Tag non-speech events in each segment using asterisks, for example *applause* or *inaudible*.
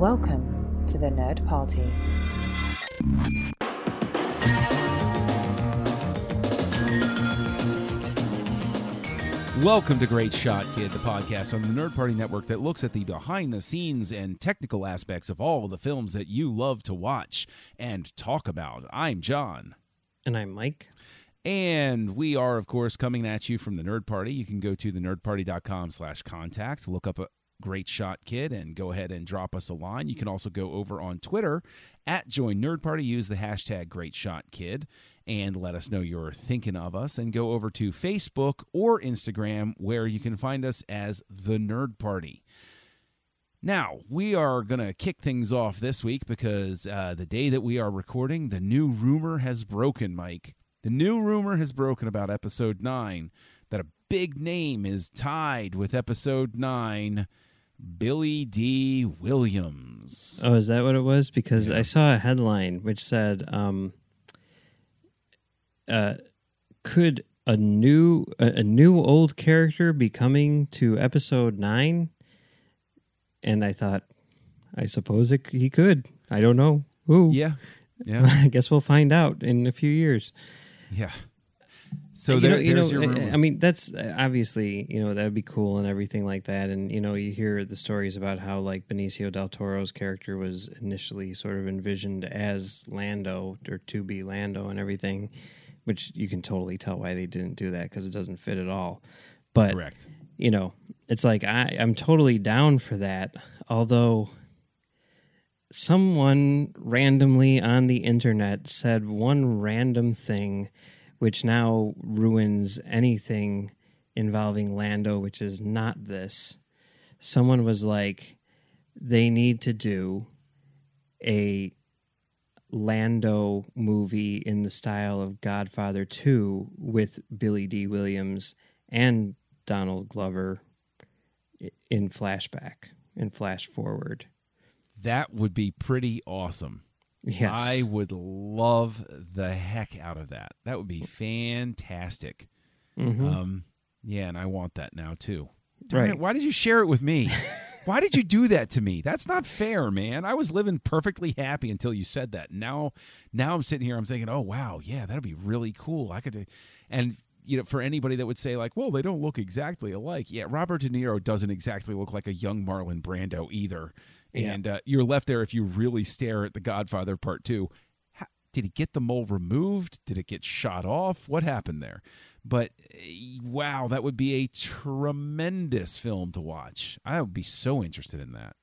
Welcome to the Nerd Party. Welcome to Great Shot Kid, the podcast on the Nerd Party Network that looks at the behind the scenes and technical aspects of all of the films that you love to watch and talk about. I'm John. And I'm Mike. And we are, of course, coming at you from the Nerd Party. You can go to thenerdparty.com slash contact, look up a Great Shot Kid, and go ahead and drop us a line. You can also go over on Twitter at Join Nerd Party, use the hashtag Great Shot Kid and let us know you're thinking of us. And go over to Facebook or Instagram where you can find us as The Nerd Party. Now, we are going to kick things off this week because uh, the day that we are recording, the new rumor has broken, Mike. The new rumor has broken about episode 9 that a big name is tied with episode 9. Billy Dee Williams. Oh, is that what it was? Because I saw a headline which said, um, uh, "Could a new a, new old character be coming to episode nine? And I thought, I suppose it, he could. I don't know. who. Yeah. Yeah. *laughs* I guess we'll find out in a few years. yeah. So you there, know, you there's know, your I- rumor. I mean, that's uh, obviously, you know, that would be cool and everything like that. And you know, you hear the stories about how like Benicio del Toro's character was initially sort of envisioned as Lando or to be Lando and everything, which you can totally tell why they didn't do that because it doesn't fit at all. But Correct. you know, it's like I, I'm totally down for that. Although someone randomly on the internet said one random thing which now ruins anything involving Lando, which is not this. Someone was like, they need to do a Lando movie in the style of Godfather 2 with Billy Dee Williams and Donald Glover in flashback, in flash forward. That would be pretty awesome. Yes. I would love the heck out of that. That would be fantastic. Mhm. Um, yeah, and I want that now too. Darn Right. it, why did you share it with me? *laughs* why did you do that to me? That's not fair, man. I was living perfectly happy until you said that. Now, now I'm sitting here. I'm thinking, oh wow, yeah, that'd be really cool. I could, and you know, for anybody that would say like, well, they don't look exactly alike. Yeah, Robert De Niro doesn't exactly look like a young Marlon Brando either. Yeah. And uh, you're left there if you really stare at The Godfather Part Two. How, did he get the mole removed? Did it get shot off? What happened there? But eh, wow, that would be a tremendous film to watch. I would be so interested in that.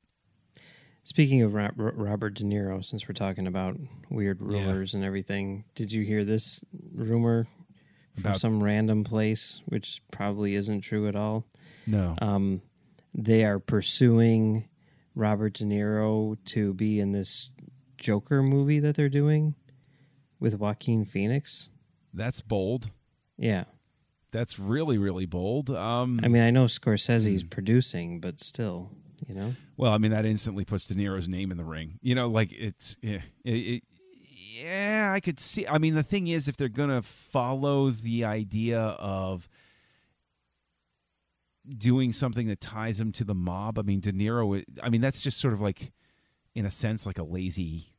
Speaking of Ro- Ro- Robert De Niro, since we're talking about weird Yeah. and everything, did you hear this rumor from About- some random place, which probably isn't true at all? No. Um, they are pursuing Robert De Niro to be in this Joker movie that they're doing with Joaquin Phoenix. That's bold. Yeah, That's really, really bold. Um, I mean, I know Scorsese's Hmm. producing, but still, you know. well, I mean, that instantly puts De Niro's name in the ring. You know, like it's, yeah, it, it, yeah, I could see. I mean, the thing is, if they're gonna follow the idea of doing something that ties him to the mob, I mean, De Niro. I mean, that's just sort of like, in a sense, like a lazy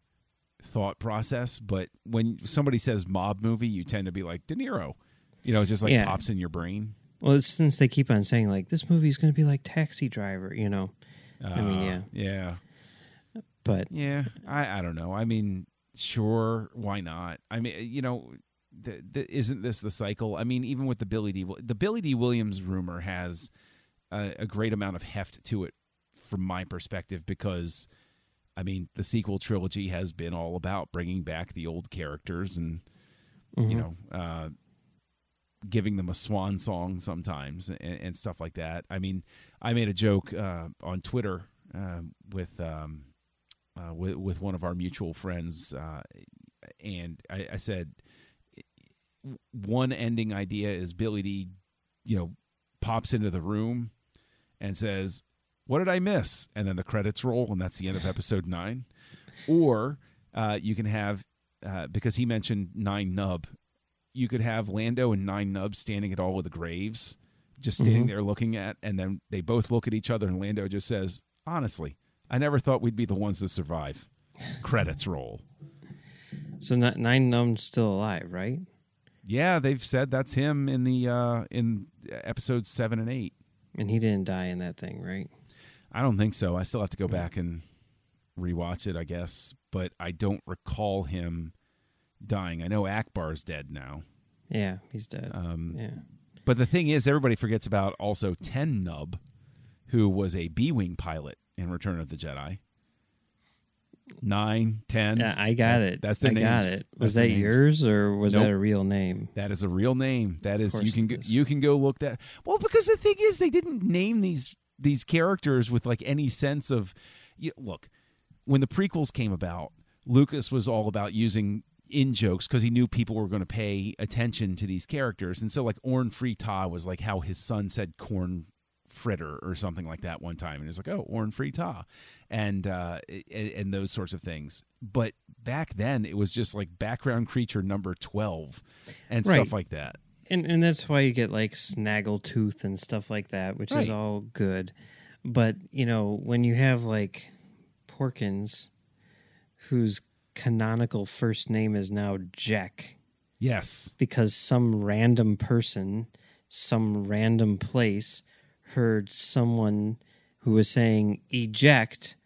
thought process. But when somebody says mob movie, you tend to be like De Niro. You know, it just like Yeah. pops in your brain. Well, since they keep on saying like this movie is going to be like Taxi Driver, you know. I mean, Uh, yeah. yeah. But Yeah, I, I don't know. I mean, sure, why not? I mean, you know, the, the, isn't this the cycle? I mean, even with the Billy Dee. The Billy Dee. Williams rumor has a, a great amount of heft to it, from my perspective, because I mean, the sequel trilogy has been all about bringing back the old characters and you know, uh, giving them a swan song sometimes and, and stuff like that. I mean, I made a joke uh, on Twitter uh, with. Um, uh, with with one of our mutual friends, uh, and I, I said one ending idea is Billy Dee, you know, pops into the room and says, "What did I miss?" and then the credits roll, and that's the end of *laughs* episode nine. Or uh, you can have uh, because he mentioned Nien Nunb, you could have Lando and Nien Nunb standing at all of the graves, just standing there looking at, and then they both look at each other, and Lando just says, "Honestly, I never thought we'd be the ones to survive. Credits roll. So Nien Nunb's still alive, right? Yeah, they've said that's him in the uh in episodes 7 and 8. And he didn't die in that thing, right? I don't think so. I still have to go back and rewatch it, I guess, but I don't recall him dying. I know Ackbar's dead now. Yeah, he's dead. Um yeah. But the thing is, everybody forgets about also Ten Numb, who was a B Wing pilot in Return of the Jedi. Nine, ten. Yeah, I got it. That's the name. I got it. Was That's that yours or was Nope. that a real name? That is a real name. That is you can go, you can go look that. Well, because the thing is, they didn't name these these characters with like any sense of. You, look, when the prequels came about, Lucas was all about using in jokes because he knew people were going to pay attention to these characters, and so like Orn Free Taa was like how his son said corn fritter or something like that one time, and it's like oh Orn Free Taa, and uh, and, and those sorts of things. But back then, it was just like background creature number twelve and Right. stuff like that. And and that's why you get like Snaggletooth and stuff like that, which Right. is all good. But, you know, when you have like Porkins whose canonical first name is now Jack Yes. because some random person, some random place heard someone who was saying eject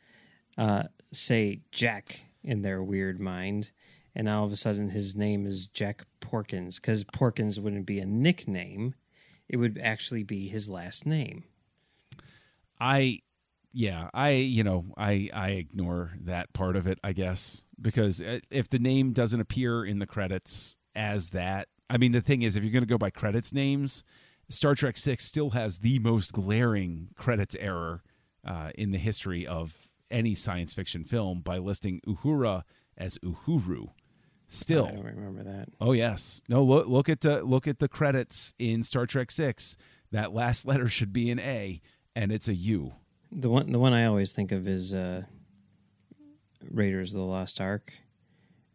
uh, say Jack in their weird mind. And all of a sudden his name is Jack Porkins because Porkins wouldn't be a nickname. It would actually be his last name. I yeah, I you know, I I ignore that part of it, I guess, because uh, if the name doesn't appear in the credits as that, I mean the thing is if you're going to go by credits names, Star Trek 6 still has the most glaring credits error uh, in the history of any science fiction film by listing Uhura as Uhuru. Still, I don't remember that. Oh yes. No, look look at the look at the credits in Star Trek 6. That last *laughs* letter should be an A and it's a U. The one the one I always think of is uh, Raiders of the Lost Ark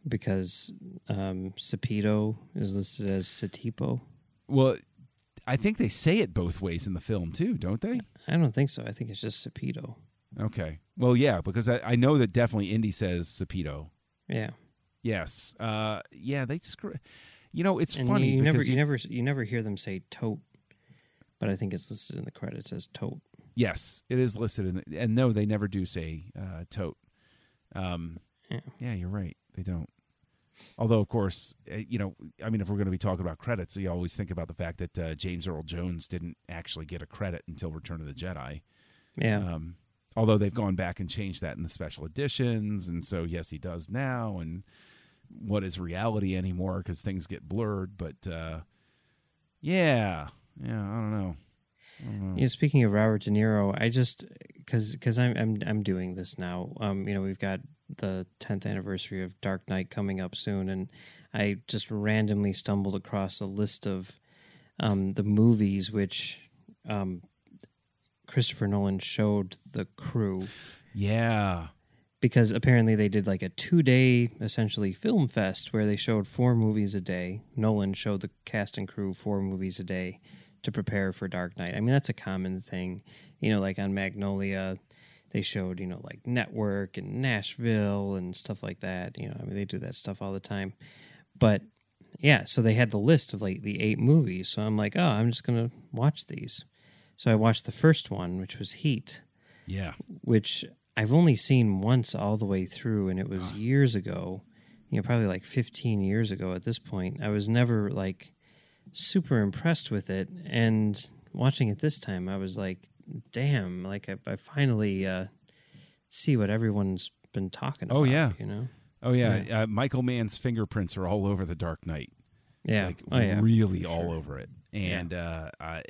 because um, Sapido is listed as Satipo. Well, I think they say it both ways in the film too, don't they? I don't think so. I think it's just Sapido. Okay. Well, yeah, because I, I know that definitely Indy says Sapido. Yeah, Yes. Uh, yeah, they screw. You know, it's and funny you, you never because you never you never hear them say tote, but I think it's listed in the credits as tote. yes, it is listed in, the, and no, they never do say uh, tote. Um, Yeah. yeah, you're right. They don't. Although, of course, uh, you know, I mean, if we're going to be talking about credits, you always think about the fact that uh, James Earl Jones didn't actually get a credit until Return of the Jedi. Yeah, Um, although they've gone back and changed that in the special editions, and so yes, he does now. And what is reality anymore? Because things get blurred. But uh, yeah, yeah, I don't know. I don't know. Speaking of Robert De Niro, I just because because I'm I'm I'm doing this now. Um, you know, we've got the 10th anniversary of Dark Knight coming up soon, and I just randomly stumbled across a list of um, the movies which um, Christopher Nolan showed the crew Yeah, because apparently they did like a two day essentially film fest where they showed four movies a day. Nolan showed the cast and crew four movies a day to prepare for Dark Knight. I mean, that's a common thing. You know, like on Magnolia, they showed, you know, like Network and Nashville and stuff like that. You know, I mean, they do that stuff all the time. But yeah, so they had the list of like the eight movies. So I'm like, oh, I'm just going to watch these. So I watched the first one, which was Heat yeah. which I've only seen once all the way through, and it was ah. years ago. You know, probably like 15 years ago at this point. I was never like super impressed with it, and watching it this time, I was like, "Damn!" Like I, I finally uh, see what everyone's been talking about. Oh, yeah. you know. Oh yeah, Uh, Michael Mann's fingerprints are all over the Dark Knight. Yeah. like oh yeah. really for all over it. And uh, I,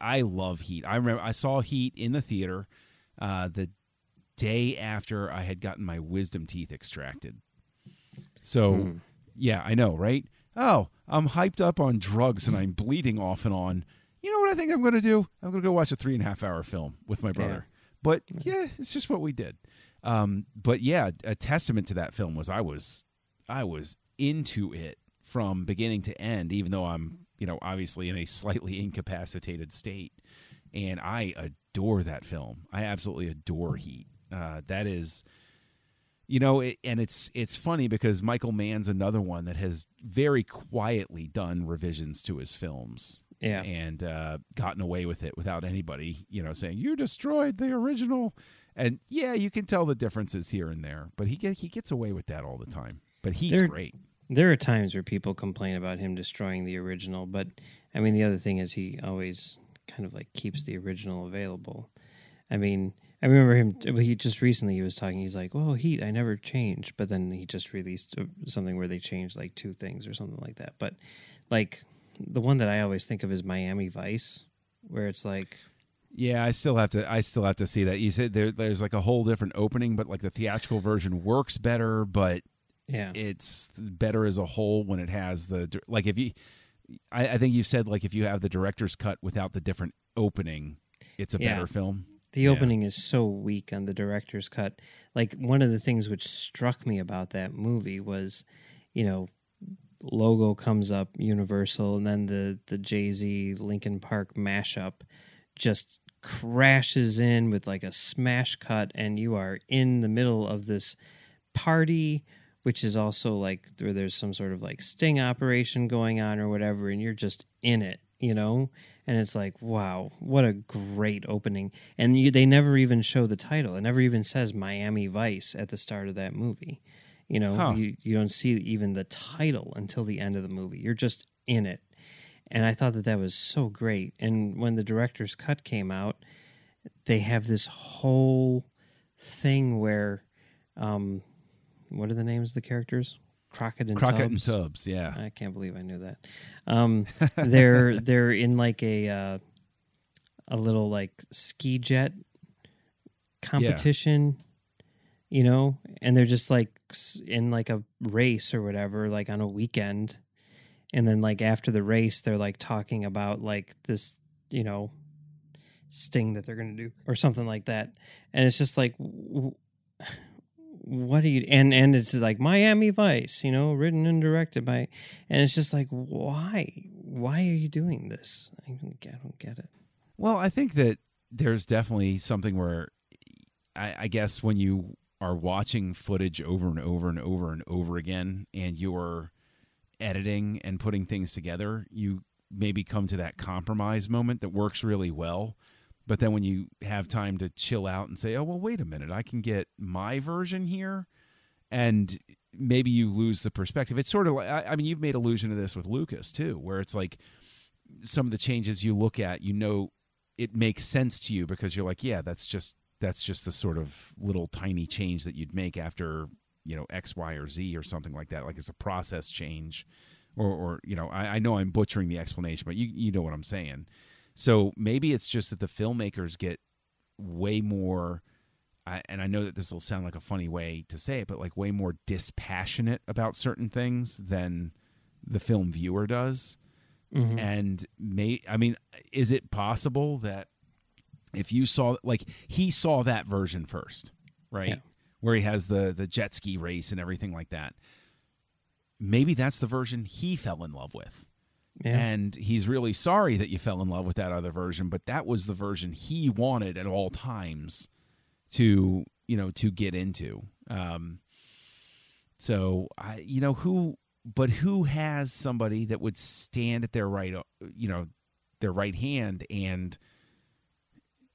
I love Heat. I remember I saw Heat in the theater uh, the day after I had gotten my wisdom teeth extracted. So Mm. yeah, I know, right? Oh, I'm hyped up on drugs and I'm bleeding off and on. You know what I think I'm going to do? I'm going to go watch a three and a half hour film with my brother. But yeah, it's just what we did. Um, but yeah, a testament to that film was I was I was into it from beginning to end, even though I'm you know obviously in a slightly incapacitated state, and I adore that film. I absolutely adore Heat. Uh, that is, you know, it, and it's it's funny because Michael Mann's another one that has very quietly done revisions to his films. Yeah. and uh, gotten away with it without anybody, you know, saying you destroyed the original. And yeah, you can tell the differences here and there, but he get, he gets away with that all the time. But he's There- great. There are times where people complain about him destroying the original, but I mean, the other thing is he always kind of like keeps the original available. I mean, I remember him. He just recently he was talking. He's like, "Well, Heat, I never changed," but then he just released uh, something where they changed like two things or something like that. But like the one that I always think of is Miami Vice, where it's like, Yeah, I still have to. I still have to see that. You said there, there's like a whole different opening, but like the theatrical version works better, but yeah, it's better as a whole when it has the like. If you, I, I think you said like if you have the director's cut without the different opening, it's a Yeah. better film. The Yeah. opening is so weak on the director's cut. Like one of the things which struck me about that movie was, you know, logo comes up Universal and then the the Jay-Z Linkin Park mashup just crashes in with like a smash cut and you are in the middle of this party which is also like where there's some sort of like sting operation going on or whatever and you're just in it, you know? And it's like wow what a great opening. And you, they never even show the title. It never even says miami vice at the start of that movie. You know Huh. you, you don't see even the title until the end of the movie. You're just in it. And i thought that that was so great. And when the director's cut came out they have this whole thing where um what are the names of the characters crockett and Crockett Tubbs. and Tubbs, yeah. I can't believe I knew that. Um, *laughs* they're they're in like a uh, a little like ski jet competition, you know, and they're just like in like a race or whatever, like on a weekend, and then like after the race, they're like talking about like this, you know, sting that they're gonna do or something like that, and it's just like. w- what do you and and it's like Miami Vice, you know, written and directed by, and it's just like why why are you doing this? I don't get, I don't get it. Well, I think that there's definitely something where I, I guess when you are watching footage over and over and over and over again and you're editing and putting things together, you maybe come to that compromise moment that works really well. But then when you have time to chill out and say, oh, well, wait a minute, I can get my version here. And maybe you lose the perspective. It's sort of like, I, mean, you've made allusion to this with Lucas too, where it's like some of the changes you look at, you know, it makes sense to you because you're like, yeah, that's just that's just the sort of little tiny change that you'd make after you know X, Y, or Z or something like that. Like it's a process change, or or you know, I, I know I'm butchering the explanation, but you you know what I'm saying. So maybe it's just that the filmmakers get way more. I, and I know that this will sound like a funny way to say it, but like way more dispassionate about certain things than the film viewer does Mhm. and may i mean is it possible that if you saw like he saw that version first right Yeah. where he has the the jet ski race and everything like that maybe that's the version he fell in love with Yeah, and he's really sorry that you fell in love with that other version but that was the version he wanted at all times to you know to get into. Um so i you know who but who has somebody that would stand at their right uh, you know their right hand and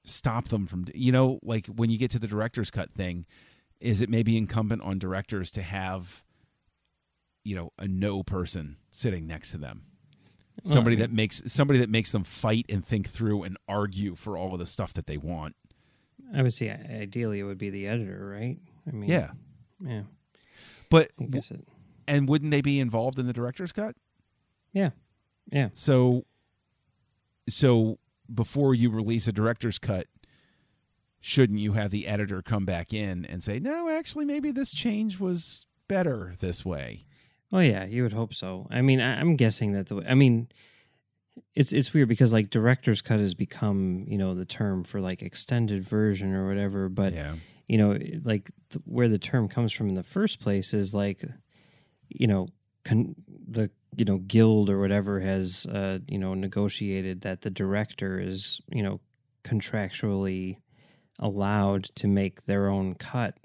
stop them from you know like when you get to the director's cut thing is it maybe incumbent on directors to have you know a no person sitting next to them somebody mean- that makes somebody that makes them fight and think through and argue for all of the stuff that they want I would say ideally it would be the editor, right? I mean, yeah yeah. but I guess it. and wouldn't they be involved in the director's cut Yeah, yeah. so so before you release a director's cut shouldn't you have the editor come back in and say no actually maybe this change was better this way Oh yeah, you would hope so. I mean, I, I'm guessing that the. I mean, it's it's weird because like director's cut has become you know the term for like extended version or whatever, but yeah you know like th- where the term comes from in the first place is like you know con- the you know guild or whatever has uh you know negotiated that the director is you know contractually allowed to make their own cut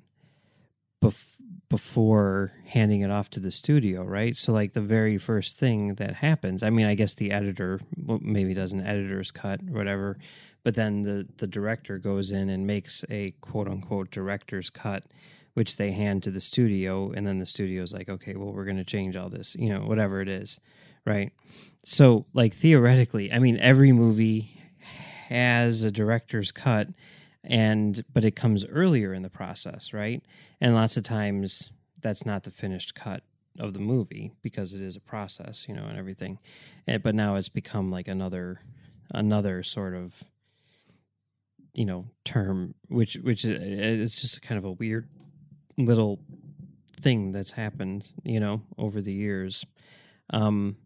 bef- before handing it off to the studio, right? So, like the very first thing that happens, I mean, I guess the editor well, maybe does an editor's cut or whatever, but then the the director goes in and makes a quote unquote director's cut, which they hand to the studio, and then the studio's like, okay, well, we're going to change all this, you know, whatever it is, right? So, like theoretically, I mean, every movie has a director's cut and but it comes earlier in the process right? And lots of times that's not the finished cut of the movie because it is a process you know and everything. And, but now it's become like another another sort of you know term which which is it's just kind of a weird little thing that's happened you know over the years. Um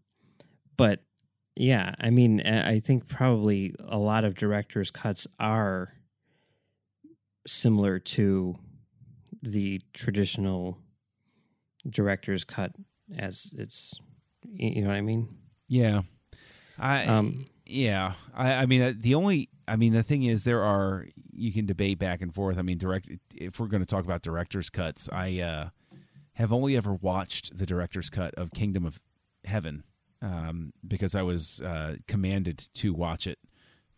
but yeah i mean i think probably a lot of directors cuts are similar to the traditional director's cut as it's you know what i mean Yeah, I Um, yeah. I, I mean, uh, the only I mean, the thing is, there are you can debate back and forth. I mean, direct if we're going to talk about director's cuts, I uh, have only ever watched the director's cut of Kingdom of Heaven um, because I was uh, commanded to watch it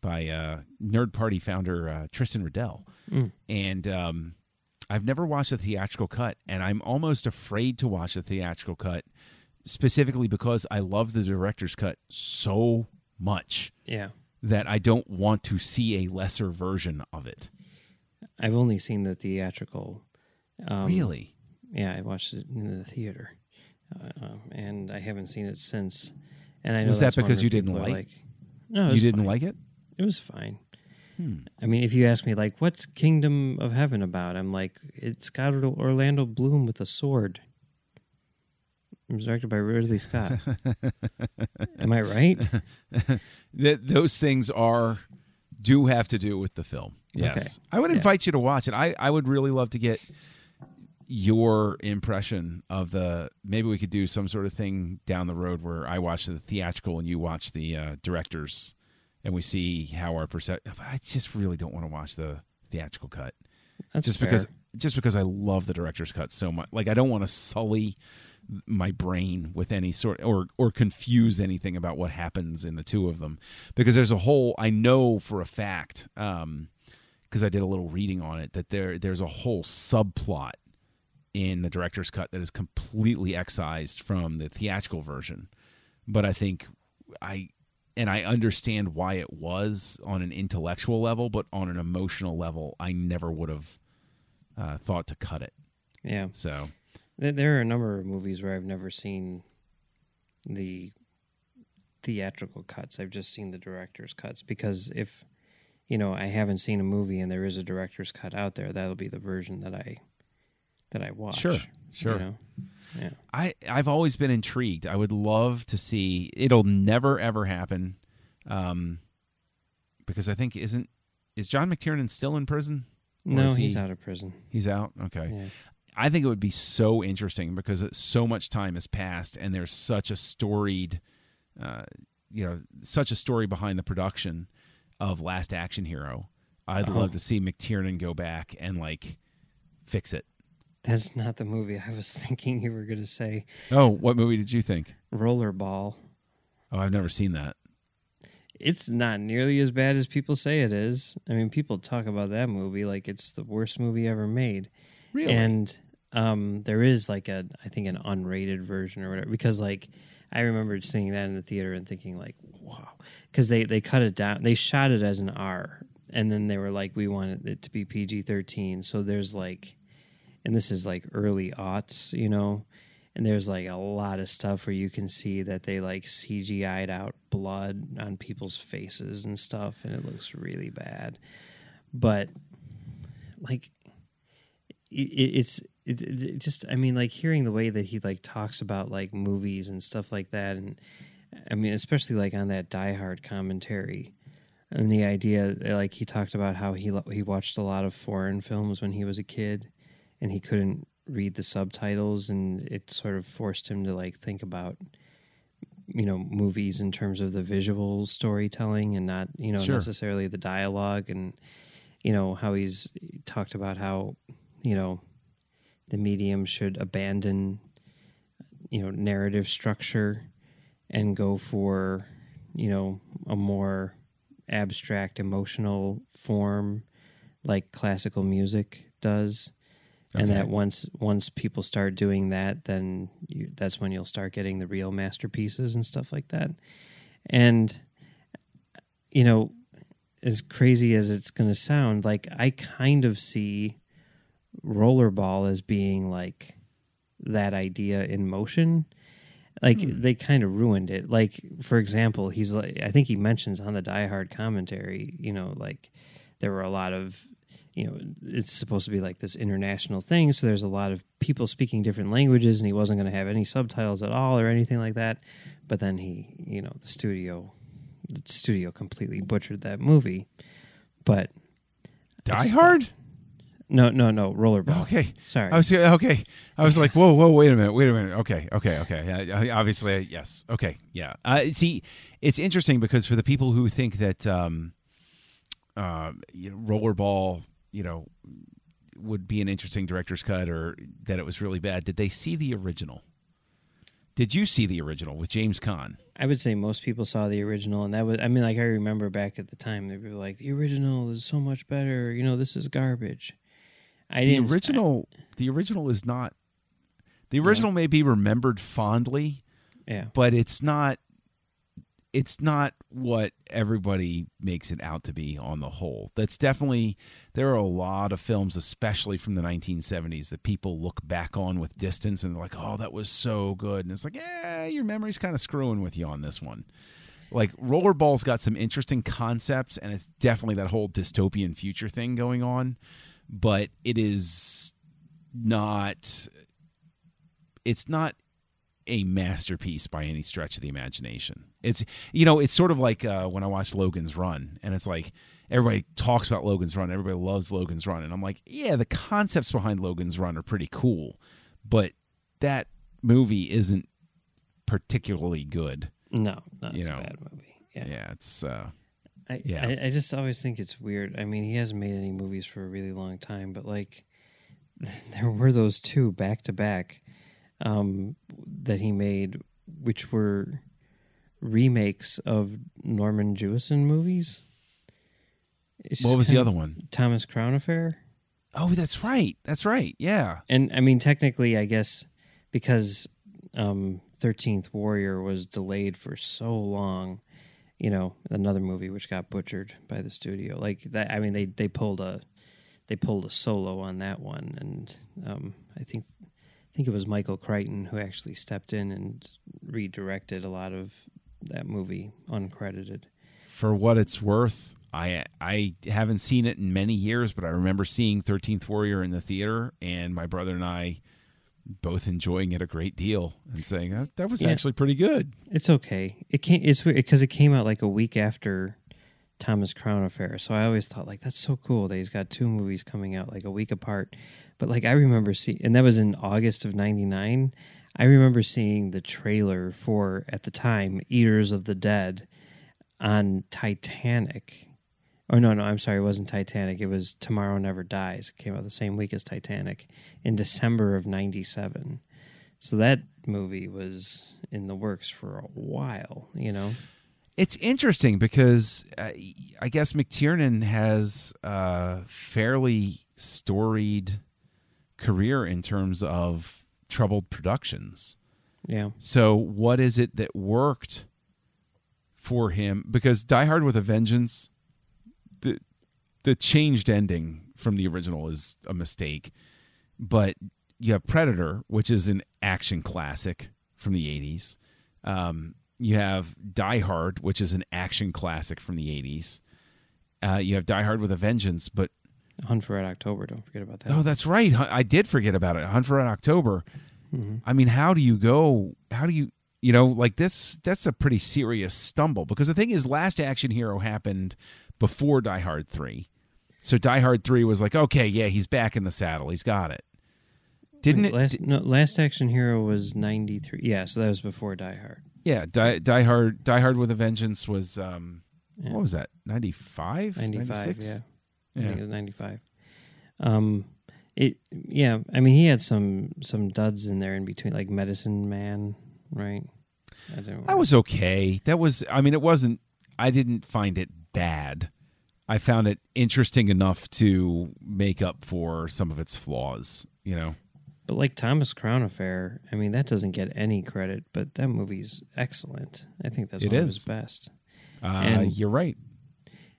by uh, Nerd Party founder uh, Tristan Riddell, Mm. and um, I've never watched the theatrical cut, and I'm almost afraid to watch the theatrical cut specifically because I love the director's cut so much yeah that I don't want to see a lesser version of it. i've only seen the theatrical um, really? yeah i watched it in the theater uh, and i haven't seen it since and i know Was that because you didn't are like- no You didn't fine. like it? It was fine Hmm. I mean, if you ask me, like, what's Kingdom of Heaven about? I'm like, it's got Orlando Bloom with a sword. It was directed by Ridley Scott. *laughs* Am I right? *laughs* That those things are do have to do with the film. Yes. Okay. I would Yeah. invite you to watch it. I, I would really love to get your impression of the maybe we could do some sort of thing down the road where I watch the theatrical and you watch the uh, directors and we see how our perception I just really don't want to watch the theatrical cut. That's just fair. because just because I love the director's cut so much. Like I don't want to sully my brain with any sort or or confuse anything about what happens in the two of them because there's a whole I know for a fact um because I did a little reading on it that there there's a whole subplot in the director's cut that is completely excised from the theatrical version but I think I and I understand why it was on an intellectual level but on an emotional level I never would have uh, thought to cut it yeah, so there, are a number of movies where I've never seen the theatrical cuts. I've just seen the director's cuts because if you know I haven't seen a movie and there is a director's cut out there, that'll be the version that I that I watch. Sure, you sure. know? Yeah. I I've always been intrigued. I would love to see. It'll never ever happen, um, because I think isn't is John McTiernan still in prison? No, he's he- out of prison. He's out. Okay. Yeah. I think it would be so interesting because so much time has passed and there's such a storied, uh, you know, such a story behind the production of Last Action Hero. I'd Oh. love to see McTiernan go back and like fix it. That's not the movie I was *laughs* thinking you were going to say. Oh, what movie did you think? Rollerball. Oh, I've never seen that. It's not nearly as bad as people say it is. I mean, people talk about that movie like it's the worst movie ever made. Really? And um, there is like a, I think, an unrated version or whatever. Because like, I remember seeing that in the theater and thinking like, wow, because they they cut it down. They shot it as an R, and then they were like, we wanted it to be PG thirteen. So there's like, and this is like early aughts, you know. And there's like a lot of stuff where you can see that they like CGI'd out blood on people's faces and stuff, and it looks really bad. But like, it, it's it, it just I mean like hearing the way that he like talks about like movies and stuff like that, and I mean especially like on that Die Hard commentary. And the idea, like he talked about how he he watched a lot of foreign films when he was a kid, and he couldn't read the subtitles and it sort of forced him to like think about you know movies in terms of the visual storytelling and not you know Sure. necessarily the dialogue and you know how he's talked about how you know the medium should abandon you know narrative structure and go for you know a more abstract emotional form like classical music does and that once once people start doing that then you, that's when you'll start getting the real masterpieces and stuff like that. And you know as crazy as it's going to sound like i kind of see rollerball as being like that idea in motion. Like hmm. they kind of ruined it. Like for example he's like i think he mentions on the die hard commentary you know like there were a lot of you know it's supposed to be like this international thing so there's a lot of people speaking different languages and he wasn't going to have any subtitles at all or anything like that but then he you know the studio the studio completely butchered that movie but Die Hard. no no no rollerball Okay. sorry I was okay. I was like, whoa, whoa, wait a minute, wait a minute. Okay, okay, okay. Yeah, obviously, yes. Okay, yeah. Uh, see, it's interesting because for the people who think that, um, uh, you know, Rollerball, you know, would be an interesting director's cut or that it was really bad, did they see the original? Did you see the original with James Caan? I would say most people saw the original, and that was, I mean, like, I remember back at the time, they were like, the original is so much better. You know, this is garbage. I The didn't. original, the original is not. The original may be remembered fondly, yeah. but it's not it's not what everybody makes it out to be on the whole. That's definitely there are a lot of films especially from the 1970s that people look back on with distance and they're like, "Oh, that was so good." And it's like, "Yeah, your memory's kind of screwing with you on this one." Like Rollerball's got some interesting concepts and it's definitely that whole dystopian future thing going on, but it is not it's not a masterpiece by any stretch of the imagination. It's you know, it's sort of like uh, when I watch Logan's Run, and it's like everybody talks about Logan's Run, everybody loves Logan's Run, and I'm like, yeah, the concepts behind Logan's Run are pretty cool, but that movie isn't particularly good. No, no, it's know, a bad movie. Yeah. Yeah, it's uh, I, Yeah. I, I just always think it's weird. I mean, he hasn't made any movies for a really long time, but like, *laughs* there were those two back to back um, that he made, which were remakes of Norman Jewison movies. It's what was the other one? Thomas Crown Affair. Oh, that's right, that's right. Yeah, And I mean, technically, I guess because um, Thirteenth Warrior was delayed for so long, you know, another movie which got butchered by the studio. Like that, I mean, they they pulled a they pulled a solo on that one, and um, I think think it was Michael Crichton who actually stepped in and redirected a lot of that movie uncredited. for what it's worth, I I haven't seen it in many years, but I remember seeing Thirteenth Warrior in the theater, and my brother and I both enjoying it a great deal and saying that, that was Yeah. actually pretty good. It's okay. It can't. It's because it came out like a week after Thomas Crown Affair. So I always thought like that's so cool that he's got two movies coming out like a week apart. But like I remember seeing, and that was in August of '99. I remember seeing the trailer for at the time Eaters of the Dead on Titanic. Oh no, no, I'm sorry, it wasn't Titanic. It was Tomorrow Never Dies. It came out the same week as Titanic in December of '97. So that movie was in the works for a while, you know. It's interesting because uh, I guess McTiernan has a fairly storied career in terms of troubled productions. Yeah. So, what is it that worked for him? Because Die Hard with a Vengeance, the the changed ending from the original is a mistake, but you have Predator, which is an action classic from the '80s. Um, you have Die Hard, which is an action classic from the '80s. Uh, you have Die Hard with a Vengeance, but Hunt for Red October. Don't forget about that. Oh, that's right. I did forget about it. Hunt for Red October. Mhm. I mean, how do you go? How do you, you know, like this? That's a pretty serious stumble because the thing is, Last Action Hero happened before Die Hard three, so Die Hard three was like, okay, yeah, he's back in the saddle. He's got it. Didn't Wait, it? Last, no, Last Action Hero was ninety three. Yeah, so that was before Die Hard. yeah, Die, Die Hard. Die Hard with a Vengeance was um, Yeah. what was that? 95? 95, yeah. I Yeah. think it was ninety five. Um, it yeah. I mean, he had some some duds in there in between, like Medicine Man, right? I don't. That was okay. That was. I mean, it wasn't. I didn't find it bad. I found it interesting enough to make up for some of its flaws. You know. But like Thomas Crown Affair, I mean, that doesn't get any credit, but that movie's excellent. I think that's It one of his best. Uh, And- you're right.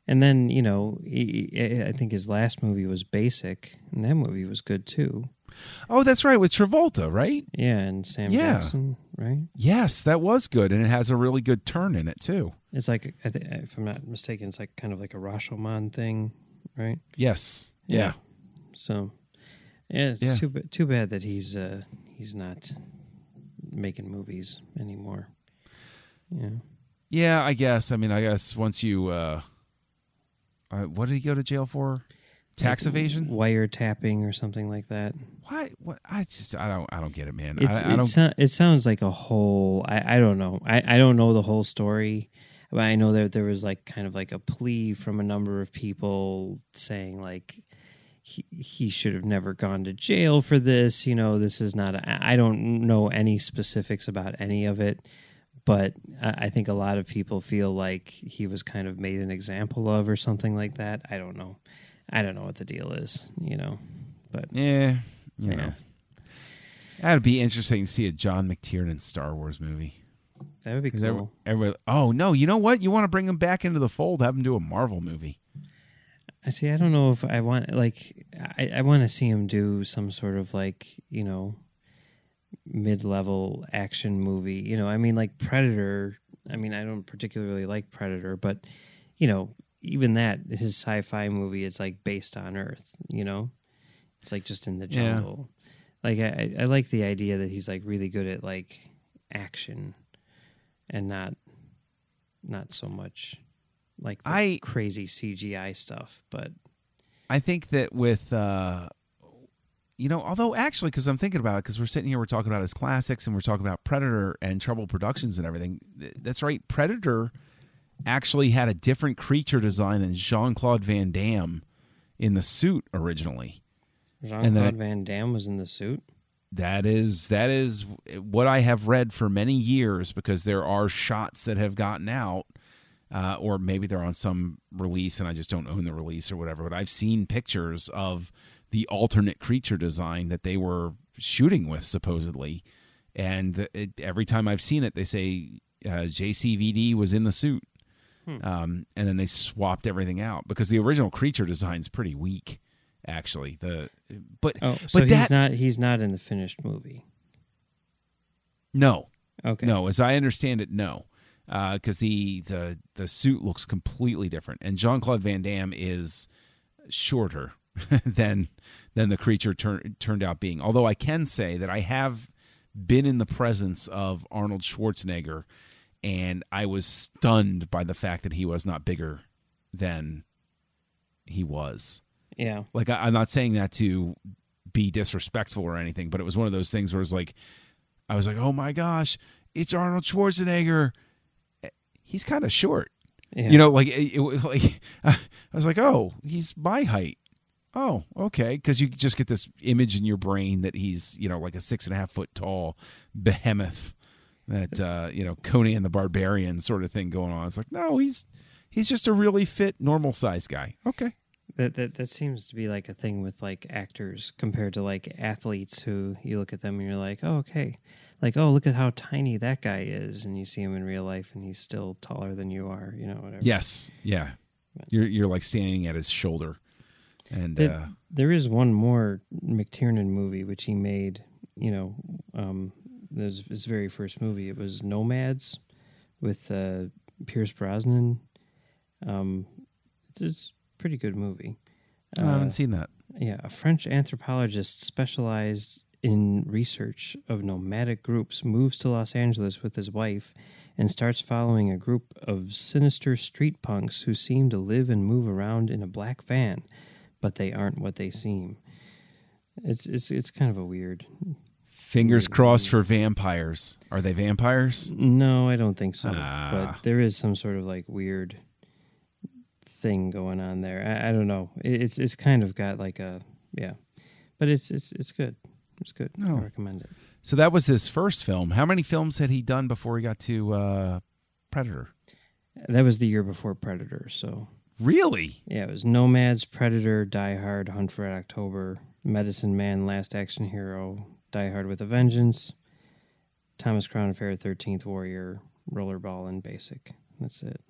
And then you know, he, he- I think his last movie was Basic, and that movie was good too. Oh, that's right with Travolta, right? Yeah, and Sam Yeah. Jackson, right? Yes, that was good, and it has a really good turn in it too. It's like, I th- if I'm not mistaken, it's like kind of like a Rashomon thing, right? Yes. Yeah. So, yeah, it's Yeah. too ba- too bad that he's uh, he's not making movies anymore. Yeah, Yeah, I guess. I mean, I guess once you, uh, uh what did he go to jail for? Tax Like evasion? wiretapping or something like that. Why? What? I just, I don't, I don't get it, man. It's, I, I it, don't. sou- it sounds like a whole. I, I don't know. I, I don't know the whole story, but I know that there was like kind of like a plea from a number of people saying like he he should have never gone to jail for this. You know, this is not. A, I don't know any specifics about any of it, but I, I think a lot of people feel like he was kind of made an example of or something like that. I don't know. I don't know what the deal is. You know, but Yeah, you Yeah. know. That'd be interesting to see a John McTiernan Star Wars movie. that would be cool. every- everybody- oh no, you know what? You want to bring him back into the fold? Have him do a Marvel movie. I see. I don't know if I want like I, I want to see him do some sort of like you know mid-level action movie. You know, I mean like Predator. I mean, I don't particularly like Predator, but you know, even that his sci-fi movie is like based on Earth. You know, it's like just in the Yeah. jungle. Like I, I like the idea that he's like really good at like action, and not not so much like the I- crazy CGI stuff. But I think that with, uh, you know, although actually, because I'm thinking about it, because we're sitting here, we're talking about his classics, and we're talking about Predator and Trouble Productions and everything. That's right. Predator actually had a different creature design than Jean Claude Van Damme in the suit originally. Jean-Claude Van Damme was in the suit. That is that is what I have read for many years because there are shots that have gotten out, uh, or maybe they're on some release and I just don't own the release or whatever. But I've seen pictures of the alternate creature design that they were shooting with supposedly, and it, every time I've seen it, they say uh, JCVD was in the suit, um, and then they swapped everything out because the original creature design's pretty weak. Actually, the but Oh, so but he's that not he's not in the finished movie. no Okay. No, as I understand it, no, Uh, because the the the suit looks completely different, and Jean Claude Van Damme is shorter *laughs* than than the creature tur- turned out being. Although I can say that I have been in the presence of Arnold Schwarzenegger, and I was stunned by the fact that he was not bigger than he was. Yeah. Like I, I'm not saying that to be disrespectful or anything, but it was one of those things where it's like, I was like, oh my gosh, it's Arnold Schwarzenegger. He's kind of short, Yeah. you know. Like it, like *laughs* I was like, oh, he's my height. Oh, okay, because you just get this image in your brain that he's you know like a six and a half foot tall behemoth, that uh, you know Conan the Barbarian sort of thing going on. It's like no, he's he's just a really fit, normal sized guy. Okay. That, that that seems to be like a thing with like actors compared to like athletes who you look at them and you're like, oh okay, like oh look at how tiny that guy is, and you see him in real life and he's still taller than you are, you know whatever. Yes, yeah. You're you're like standing at his shoulder, and uh, there is one more McTiernan movie which he made. You know, um, this his very first movie. It was Nomads with uh, Pierce Brosnan. Um, it's, it's a pretty good movie. I Uh, haven't seen that. Yeah, a French anthropologist specialized in research of nomadic groups moves to Los Angeles with his wife and starts following a group of sinister street punks who seem to live and move around in a black van, but they aren't what they seem. It's it's it's kind of a weird. Fingers crossed for vampires. Are they vampires? No, I don't think so. Ah. But there is some sort of like weird thing going on there. I, I don't know. It, it's it's kind of got like a yeah, but it's it's it's good. It's good. Oh. I recommend it. So that was his first film. How many films had he done before he got to uh, Predator? That was the year before Predator, so Really? yeah, it was Nomads, Predator, Die Hard, Hunt for Red October, Medicine Man, Last Action Hero, Die Hard with a Vengeance, Thomas Crown Affair, Thirteenth Warrior, Rollerball, and Basic. That's it.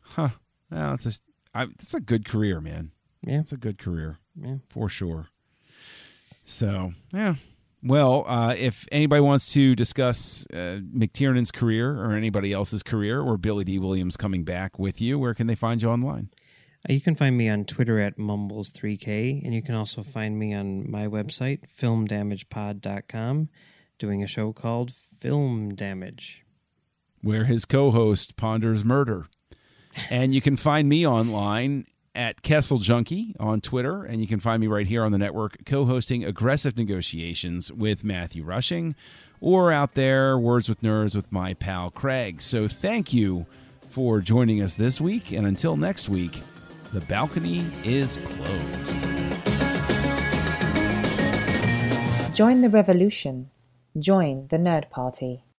Huh. Well, it's a, I, it's a good career, man. Yeah, It's a good career yeah. for sure. So, yeah. Well, uh, if anybody wants to discuss uh, McTiernan's career or anybody else's career or Billy Dee Williams coming back with you, where can they find you online? Uh, You can find me on Twitter at Mumbles3K, and you can also find me on my website, filmdamagepod.com, doing a show called Film Damage. where his co-host ponders murder. and you can find me online at Kessel Junkie on Twitter, and you can find me right here on the network co-hosting aggressive negotiations with Matthew Rushing, or out there words with nerds with my pal Craig. So thank you for joining us this week, and until next week, the balcony is closed. Join the revolution. Join the Nerd Party.